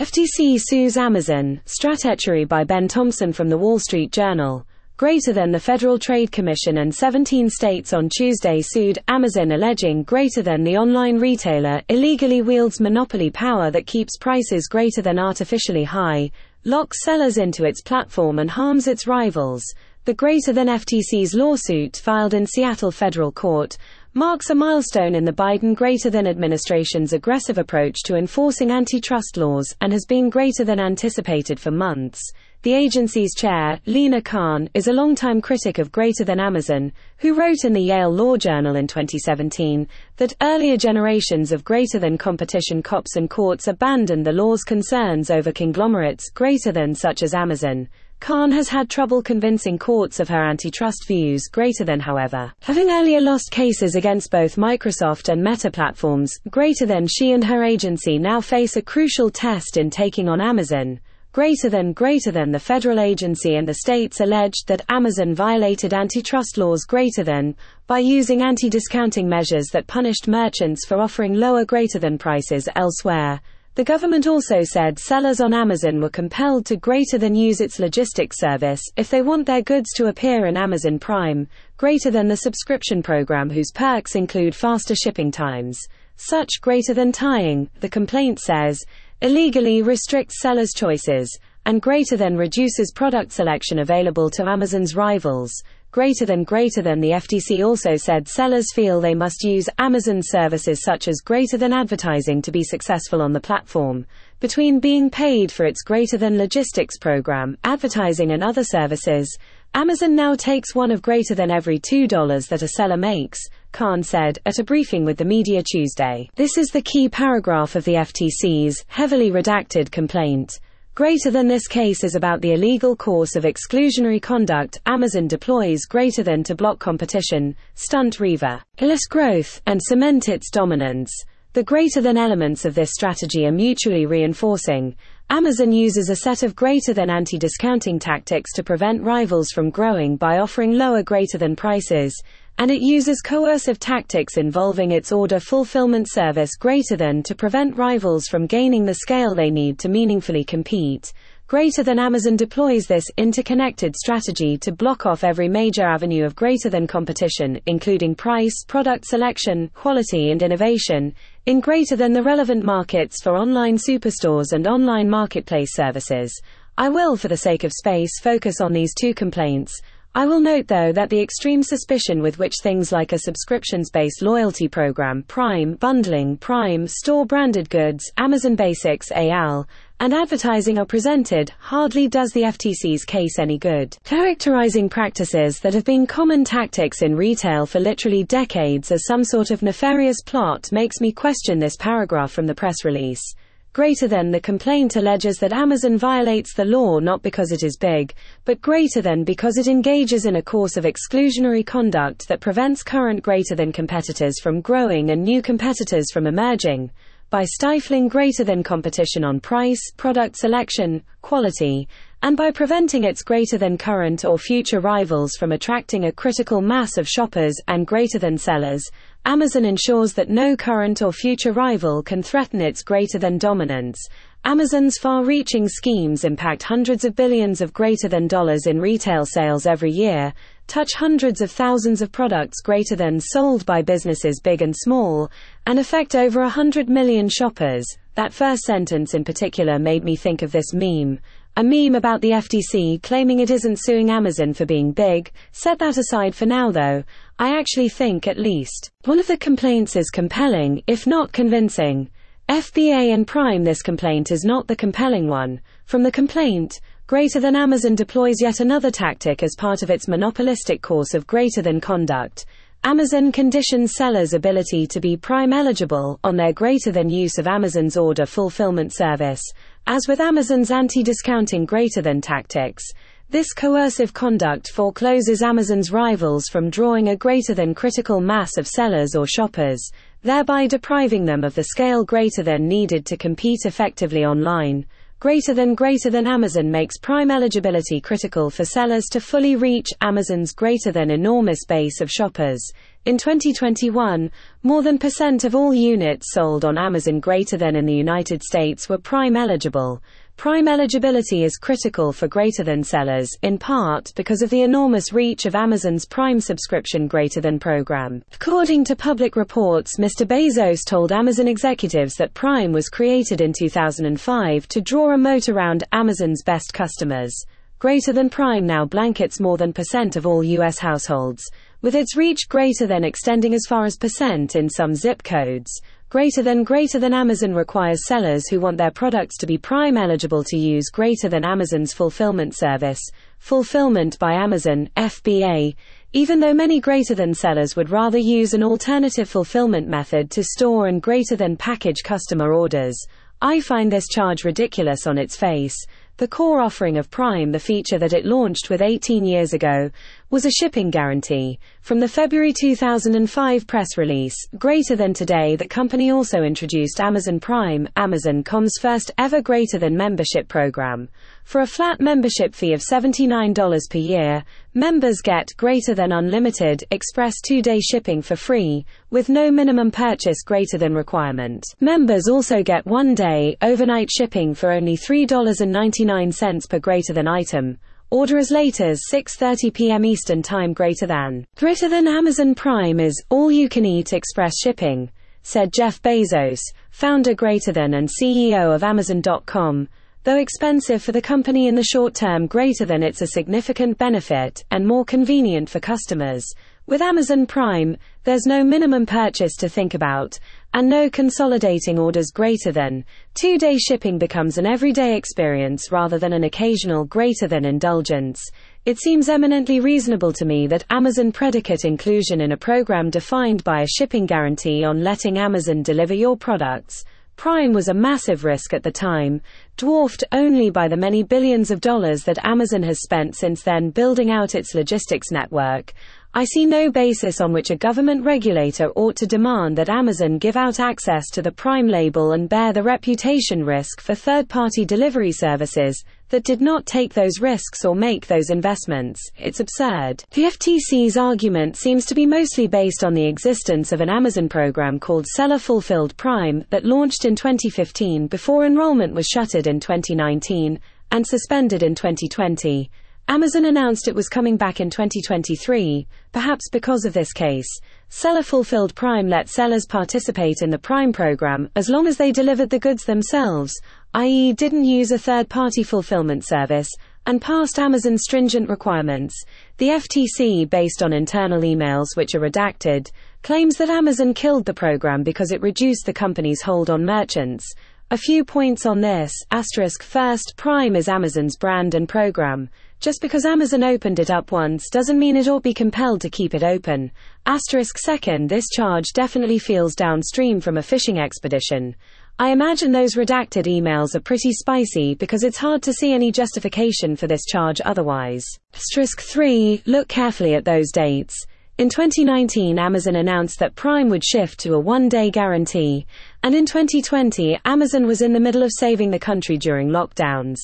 FTC sues Amazon, Stratechery by Ben Thompson from the Wall Street Journal. Greater than the Federal Trade Commission and 17 states on Tuesday sued Amazon alleging greater than the online retailer illegally wields monopoly power that keeps prices greater than artificially high, locks sellers into its platform and harms its rivals. The greater than FTC's lawsuit filed in Seattle federal court marks a milestone in the Biden greater than administration's aggressive approach to enforcing antitrust laws and has been greater than anticipated for months. The agency's chair, Lina Khan, is a longtime critic of greater than Amazon, who wrote in the Yale Law Journal in 2017 that earlier generations of greater than competition cops and courts abandoned the law's concerns over conglomerates greater than such as Amazon. Khan has had trouble convincing courts of her antitrust views greater than however. Having earlier lost cases against both Microsoft and Meta platforms, greater than she and her agency now face a crucial test in taking on Amazon. Greater than greater than the federal agency and the states alleged that Amazon violated antitrust laws greater than by using anti-discounting measures that punished merchants for offering lower greater than prices elsewhere. The government also said sellers on Amazon were compelled to greater than use its logistics service if they want their goods to appear in Amazon Prime, greater than the subscription program whose perks include faster shipping times. Such greater than tying, the complaint says, illegally restricts sellers' choices, and greater than reduces product selection available to Amazon's rivals greater than greater than the FTC also said sellers feel they must use Amazon services such as greater than advertising to be successful on the platform. Between being paid for its greater than logistics program, advertising and other services, Amazon now takes one of greater than every $2 that a seller makes, Khan said, at a briefing with the media Tuesday. This is the key paragraph of the FTC's heavily redacted complaint. Greater than this case is about the illegal course of exclusionary conduct Amazon deploys greater than to block competition, stunt Riva, illus growth, and cement its dominance. The greater than elements of this strategy are mutually reinforcing. Amazon uses a set of greater than anti discounting tactics to prevent rivals from growing by offering lower greater than prices, and it uses coercive tactics involving its order fulfillment service greater than to prevent rivals from gaining the scale they need to meaningfully compete. Greater than Amazon deploys this interconnected strategy to block off every major avenue of greater than competition, including price, product selection, quality, and innovation, in greater than the relevant markets for online superstores and online marketplace services. I will, for the sake of space, focus on these two complaints I will note though that the extreme suspicion with which things like a subscriptions-based loyalty program, Prime, bundling, Prime, store-branded goods, Amazon Basics, AL, and advertising are presented, hardly does the FTC's case any good. Characterizing practices that have been common tactics in retail for literally decades as some sort of nefarious plot makes me question this paragraph from the press release greater than the complaint alleges that Amazon violates the law not because it is big, but greater than because it engages in a course of exclusionary conduct that prevents current greater than competitors from growing and new competitors from emerging by stifling greater than competition on price, product selection, quality, and by preventing its greater than current or future rivals from attracting a critical mass of shoppers and greater than sellers, Amazon ensures that no current or future rival can threaten its greater than dominance. Amazon's far reaching schemes impact hundreds of billions of greater than dollars in retail sales every year, touch hundreds of thousands of products greater than sold by businesses big and small, and affect over a hundred million shoppers. That first sentence in particular made me think of this meme. A meme about the FTC claiming it isn't suing Amazon for being big. Set that aside for now though. I actually think at least one of the complaints is compelling, if not convincing. FBA and Prime this complaint is not the compelling one. From the complaint, greater than Amazon deploys yet another tactic as part of its monopolistic course of greater than conduct. Amazon conditions sellers' ability to be Prime eligible on their greater than use of Amazon's order fulfillment service. As with Amazon's anti-discounting greater than tactics, this coercive conduct forecloses Amazon's rivals from drawing a greater than critical mass of sellers or shoppers, thereby depriving them of the scale greater than needed to compete effectively online. Greater than greater than Amazon makes prime eligibility critical for sellers to fully reach Amazon's greater than enormous base of shoppers. In 2021, more than percent of all units sold on Amazon greater than in the United States were Prime eligible. Prime eligibility is critical for greater than sellers, in part because of the enormous reach of Amazon's Prime subscription greater than program. According to public reports, Mr. Bezos told Amazon executives that Prime was created in 2005 to draw a moat around Amazon's best customers. Greater than Prime now blankets more than percent of all US households, with its reach greater than extending as far as percent in some zip codes. Greater than greater than Amazon requires sellers who want their products to be Prime eligible to use greater than Amazon's fulfillment service, Fulfillment by Amazon, FBA, even though many greater than sellers would rather use an alternative fulfillment method to store and greater than package customer orders. I find this charge ridiculous on its face. The core offering of Prime, the feature that it launched with 18 years ago, was a shipping guarantee. From the February 2005 press release, Greater Than Today, the company also introduced Amazon Prime, Amazon.com's first ever Greater Than membership program. For a flat membership fee of $79 per year, members get Greater Than Unlimited Express two day shipping for free, with no minimum purchase greater than requirement. Members also get one day overnight shipping for only $3.99 per greater than item. Order as late as 6:30 p.m. Eastern Time greater than. Greater than Amazon Prime is all you can eat express shipping, said Jeff Bezos, founder greater than and CEO of amazon.com. Though expensive for the company in the short term, greater than it's a significant benefit and more convenient for customers. With Amazon Prime, there's no minimum purchase to think about, and no consolidating orders greater than. Two day shipping becomes an everyday experience rather than an occasional greater than indulgence. It seems eminently reasonable to me that Amazon predicate inclusion in a program defined by a shipping guarantee on letting Amazon deliver your products. Prime was a massive risk at the time, dwarfed only by the many billions of dollars that Amazon has spent since then building out its logistics network. I see no basis on which a government regulator ought to demand that Amazon give out access to the Prime label and bear the reputation risk for third party delivery services that did not take those risks or make those investments. It's absurd. The FTC's argument seems to be mostly based on the existence of an Amazon program called Seller Fulfilled Prime that launched in 2015 before enrollment was shuttered in 2019 and suspended in 2020. Amazon announced it was coming back in 2023, perhaps because of this case. Seller Fulfilled Prime let sellers participate in the Prime program as long as they delivered the goods themselves, i.e., didn't use a third party fulfillment service, and passed Amazon's stringent requirements. The FTC, based on internal emails which are redacted, claims that Amazon killed the program because it reduced the company's hold on merchants. A few points on this. Asterisk first, Prime is Amazon's brand and program. Just because Amazon opened it up once doesn't mean it ought be compelled to keep it open. Asterisk second, this charge definitely feels downstream from a fishing expedition. I imagine those redacted emails are pretty spicy because it's hard to see any justification for this charge otherwise. Asterisk 3, look carefully at those dates. In 2019, Amazon announced that Prime would shift to a one day guarantee, and in 2020, Amazon was in the middle of saving the country during lockdowns.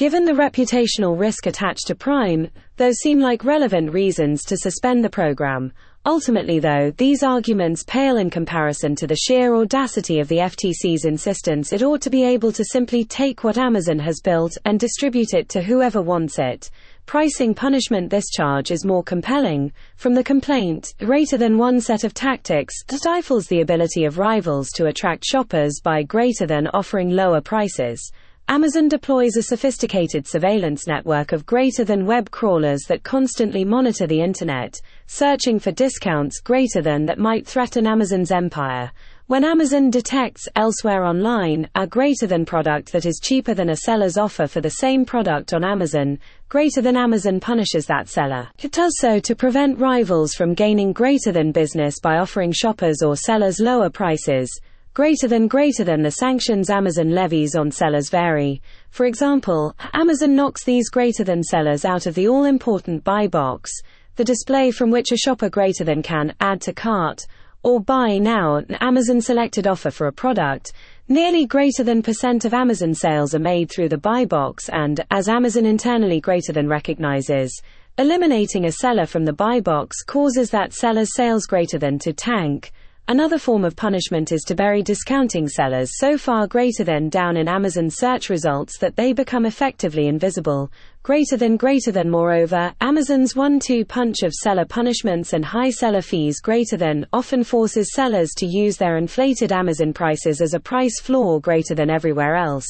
Given the reputational risk attached to Prime, those seem like relevant reasons to suspend the program. Ultimately, though, these arguments pale in comparison to the sheer audacity of the FTC's insistence it ought to be able to simply take what Amazon has built and distribute it to whoever wants it. Pricing punishment This charge is more compelling. From the complaint, greater than one set of tactics stifles the ability of rivals to attract shoppers by greater than offering lower prices. Amazon deploys a sophisticated surveillance network of greater than web crawlers that constantly monitor the internet, searching for discounts greater than that might threaten Amazon's empire. When Amazon detects elsewhere online a greater than product that is cheaper than a seller's offer for the same product on Amazon, greater than Amazon punishes that seller. It does so to prevent rivals from gaining greater than business by offering shoppers or sellers lower prices greater than greater than the sanctions Amazon levies on sellers vary. For example, Amazon knocks these greater than sellers out of the all important buy box, the display from which a shopper greater than can add to cart or buy now an Amazon selected offer for a product. Nearly greater than percent of Amazon sales are made through the buy box and, as Amazon internally greater than recognizes, Eliminating a seller from the buy box causes that seller's sales greater than to tank. Another form of punishment is to bury discounting sellers so far greater than down in Amazon search results that they become effectively invisible. Greater than greater than moreover, Amazon's one-two punch of seller punishments and high seller fees greater than often forces sellers to use their inflated Amazon prices as a price floor greater than everywhere else.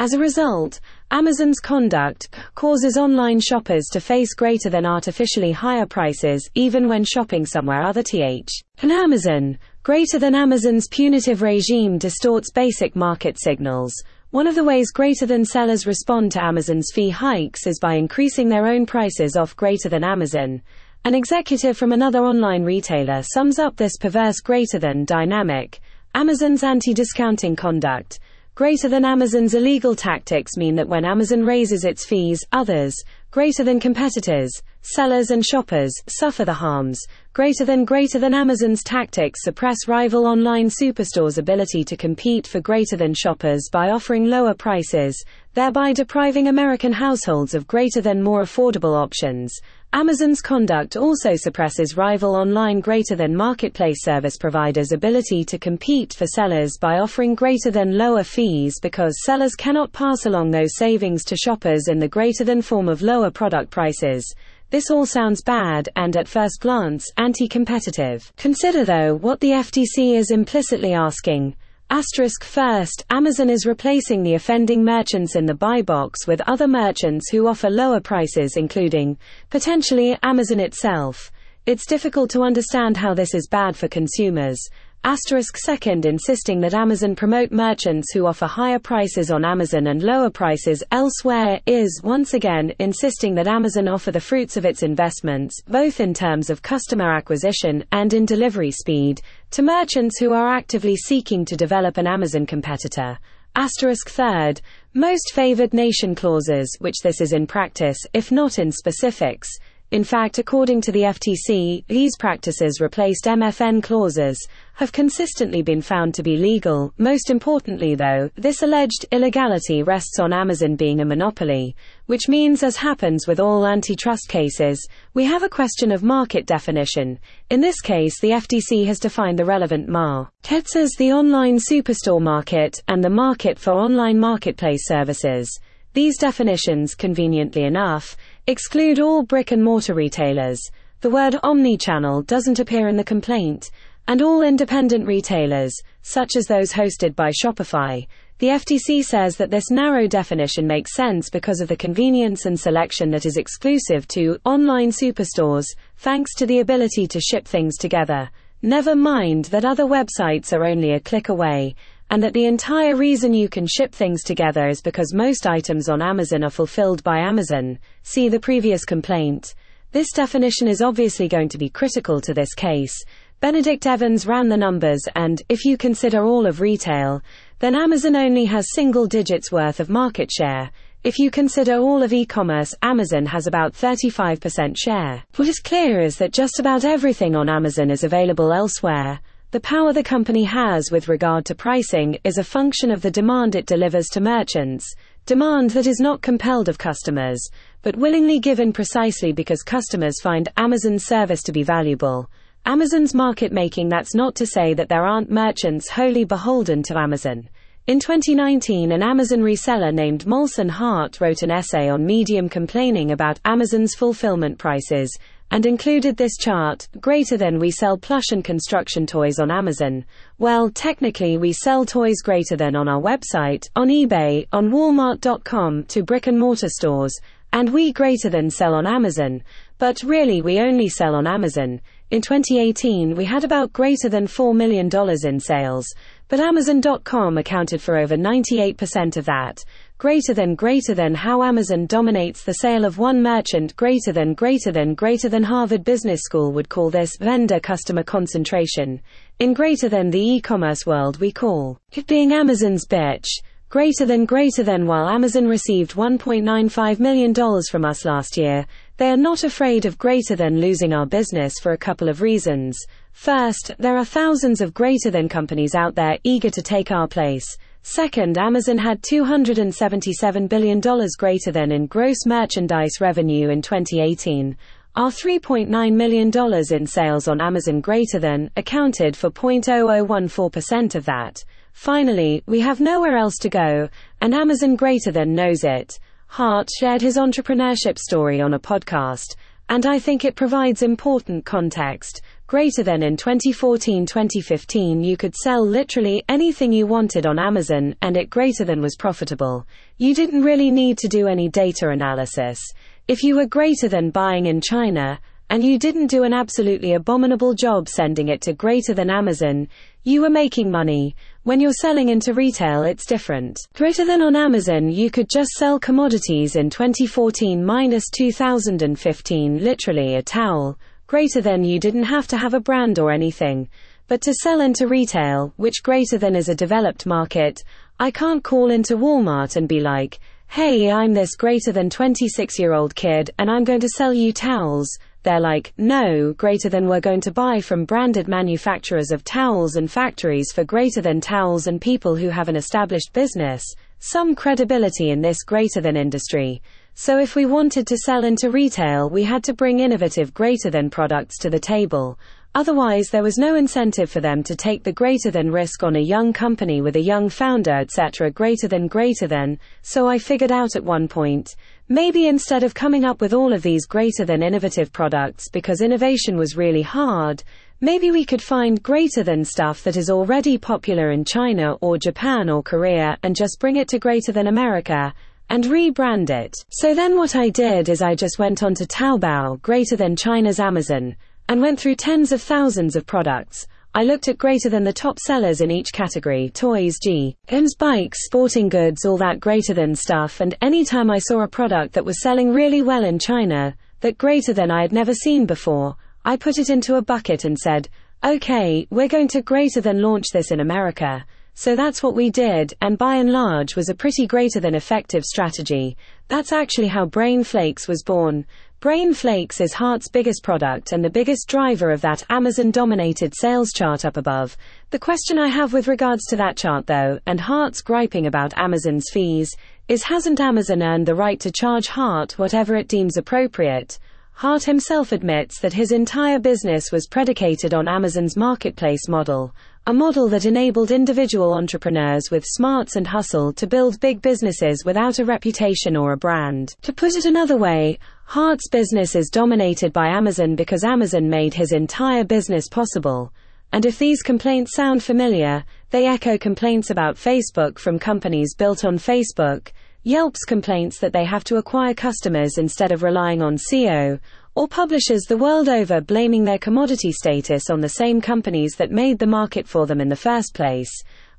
As a result, Amazon's conduct causes online shoppers to face greater than artificially higher prices even when shopping somewhere other th. And Amazon, greater than Amazon's punitive regime distorts basic market signals. One of the ways greater than sellers respond to Amazon's fee hikes is by increasing their own prices off greater than Amazon. An executive from another online retailer sums up this perverse greater than dynamic. Amazon's anti-discounting conduct Greater than Amazon's illegal tactics mean that when Amazon raises its fees, others, greater than competitors, sellers and shoppers, suffer the harms. Greater than greater than Amazon's tactics suppress rival online superstores' ability to compete for greater than shoppers by offering lower prices, thereby depriving American households of greater than more affordable options. Amazon's conduct also suppresses rival online greater than marketplace service providers' ability to compete for sellers by offering greater than lower fees because sellers cannot pass along those savings to shoppers in the greater than form of lower product prices. This all sounds bad and at first glance, anti-competitive. Consider though what the FTC is implicitly asking. Asterisk first, Amazon is replacing the offending merchants in the buy box with other merchants who offer lower prices including, potentially, Amazon itself. It's difficult to understand how this is bad for consumers. Asterisk second insisting that Amazon promote merchants who offer higher prices on Amazon and lower prices elsewhere is, once again, insisting that Amazon offer the fruits of its investments, both in terms of customer acquisition and in delivery speed, to merchants who are actively seeking to develop an Amazon competitor. Asterisk third, most favored nation clauses, which this is in practice, if not in specifics, in fact, according to the FTC, these practices replaced MFN clauses, have consistently been found to be legal. Most importantly, though, this alleged illegality rests on Amazon being a monopoly, which means, as happens with all antitrust cases, we have a question of market definition. In this case, the FTC has defined the relevant markets as the online superstore market and the market for online marketplace services. These definitions, conveniently enough, exclude all brick and mortar retailers. The word omni-channel doesn't appear in the complaint, and all independent retailers, such as those hosted by Shopify. The FTC says that this narrow definition makes sense because of the convenience and selection that is exclusive to online superstores, thanks to the ability to ship things together. Never mind that other websites are only a click away, and that the entire reason you can ship things together is because most items on Amazon are fulfilled by Amazon. See the previous complaint. This definition is obviously going to be critical to this case. Benedict Evans ran the numbers, and if you consider all of retail, then Amazon only has single digits worth of market share. If you consider all of e-commerce, Amazon has about 35% share. What is clear is that just about everything on Amazon is available elsewhere. The power the company has with regard to pricing is a function of the demand it delivers to merchants, demand that is not compelled of customers, but willingly given precisely because customers find Amazon's service to be valuable. Amazon's market making that's not to say that there aren't merchants wholly beholden to Amazon. In 2019, an Amazon reseller named Molson Hart wrote an essay on Medium complaining about Amazon's fulfillment prices and included this chart, greater than we sell plush and construction toys on Amazon. Well, technically we sell toys greater than on our website, on eBay, on Walmart.com to brick and mortar stores, and we greater than sell on Amazon, but really we only sell on Amazon. In 2018, we had about greater than $4 million in sales, but Amazon.com accounted for over 98% of that. Greater than greater than how Amazon dominates the sale of one merchant greater than greater than greater than Harvard Business School would call this vendor customer concentration. In greater than the e-commerce world we call it being Amazon's bitch. Greater than greater than while Amazon received $1.95 million from us last year, they are not afraid of greater than losing our business for a couple of reasons. First, there are thousands of greater than companies out there eager to take our place. Second, Amazon had $277 billion greater than in gross merchandise revenue in 2018. Our $3.9 million in sales on Amazon greater than accounted for 0.0014% of that. Finally, we have nowhere else to go, and Amazon greater than knows it. Hart shared his entrepreneurship story on a podcast, and I think it provides important context. Greater than in 2014 2015, you could sell literally anything you wanted on Amazon, and it greater than was profitable. You didn't really need to do any data analysis. If you were greater than buying in China, and you didn't do an absolutely abominable job sending it to greater than Amazon, you were making money. When you're selling into retail, it's different. Greater than on Amazon, you could just sell commodities in 2014 minus 2015, literally a towel. Greater than you didn't have to have a brand or anything. But to sell into retail, which greater than is a developed market, I can't call into Walmart and be like, hey, I'm this greater than 26 year old kid and I'm going to sell you towels. They're like, no, greater than we're going to buy from branded manufacturers of towels and factories for greater than towels and people who have an established business, some credibility in this greater than industry. So if we wanted to sell into retail, we had to bring innovative greater than products to the table. Otherwise, there was no incentive for them to take the greater than risk on a young company with a young founder, etc. Greater than greater than. So I figured out at one point, maybe instead of coming up with all of these greater than innovative products because innovation was really hard, maybe we could find greater than stuff that is already popular in China or Japan or Korea and just bring it to greater than America and rebrand it. So then what I did is I just went onto Taobao, greater than China's Amazon, and went through tens of thousands of products. I looked at greater than the top sellers in each category toys, G, M's, bikes, sporting goods, all that greater than stuff. And anytime I saw a product that was selling really well in China, that greater than I had never seen before, I put it into a bucket and said, okay, we're going to greater than launch this in America. So that's what we did, and by and large was a pretty greater than effective strategy. That's actually how Brain Flakes was born. Brain Flakes is Hart's biggest product and the biggest driver of that Amazon dominated sales chart up above. The question I have with regards to that chart though, and Hart's griping about Amazon's fees, is hasn't Amazon earned the right to charge Hart whatever it deems appropriate? Hart himself admits that his entire business was predicated on Amazon's marketplace model, a model that enabled individual entrepreneurs with smarts and hustle to build big businesses without a reputation or a brand. To put it another way, Hart's business is dominated by Amazon because Amazon made his entire business possible. And if these complaints sound familiar, they echo complaints about Facebook from companies built on Facebook, Yelp's complaints that they have to acquire customers instead of relying on SEO, or publishers the world over blaming their commodity status on the same companies that made the market for them in the first place.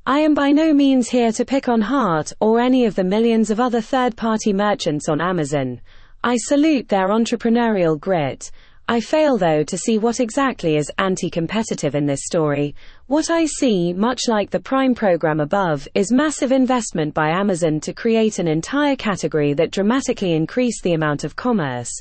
I am by no means here to pick on Hart or any of the millions of other third party merchants on Amazon. I salute their entrepreneurial grit. I fail though to see what exactly is anti-competitive in this story. What I see, much like the Prime program above, is massive investment by Amazon to create an entire category that dramatically increase the amount of commerce.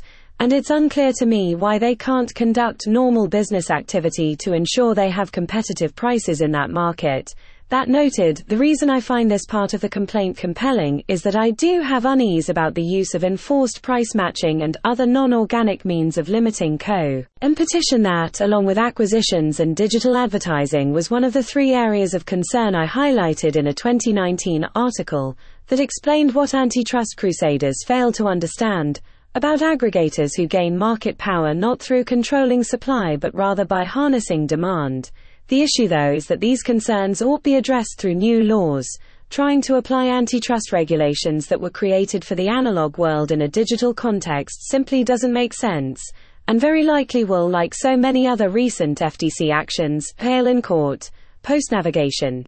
And it's unclear to me why they can't conduct normal business activity to ensure they have competitive prices in that market. That noted, the reason I find this part of the complaint compelling is that I do have unease about the use of enforced price matching and other non-organic means of limiting co. And petition that, along with acquisitions and digital advertising was one of the three areas of concern I highlighted in a 2019 article that explained what antitrust crusaders fail to understand about aggregators who gain market power not through controlling supply but rather by harnessing demand. The issue though is that these concerns ought be addressed through new laws. Trying to apply antitrust regulations that were created for the analog world in a digital context simply doesn't make sense, and very likely will, like so many other recent FTC actions, fail in court. Post navigation.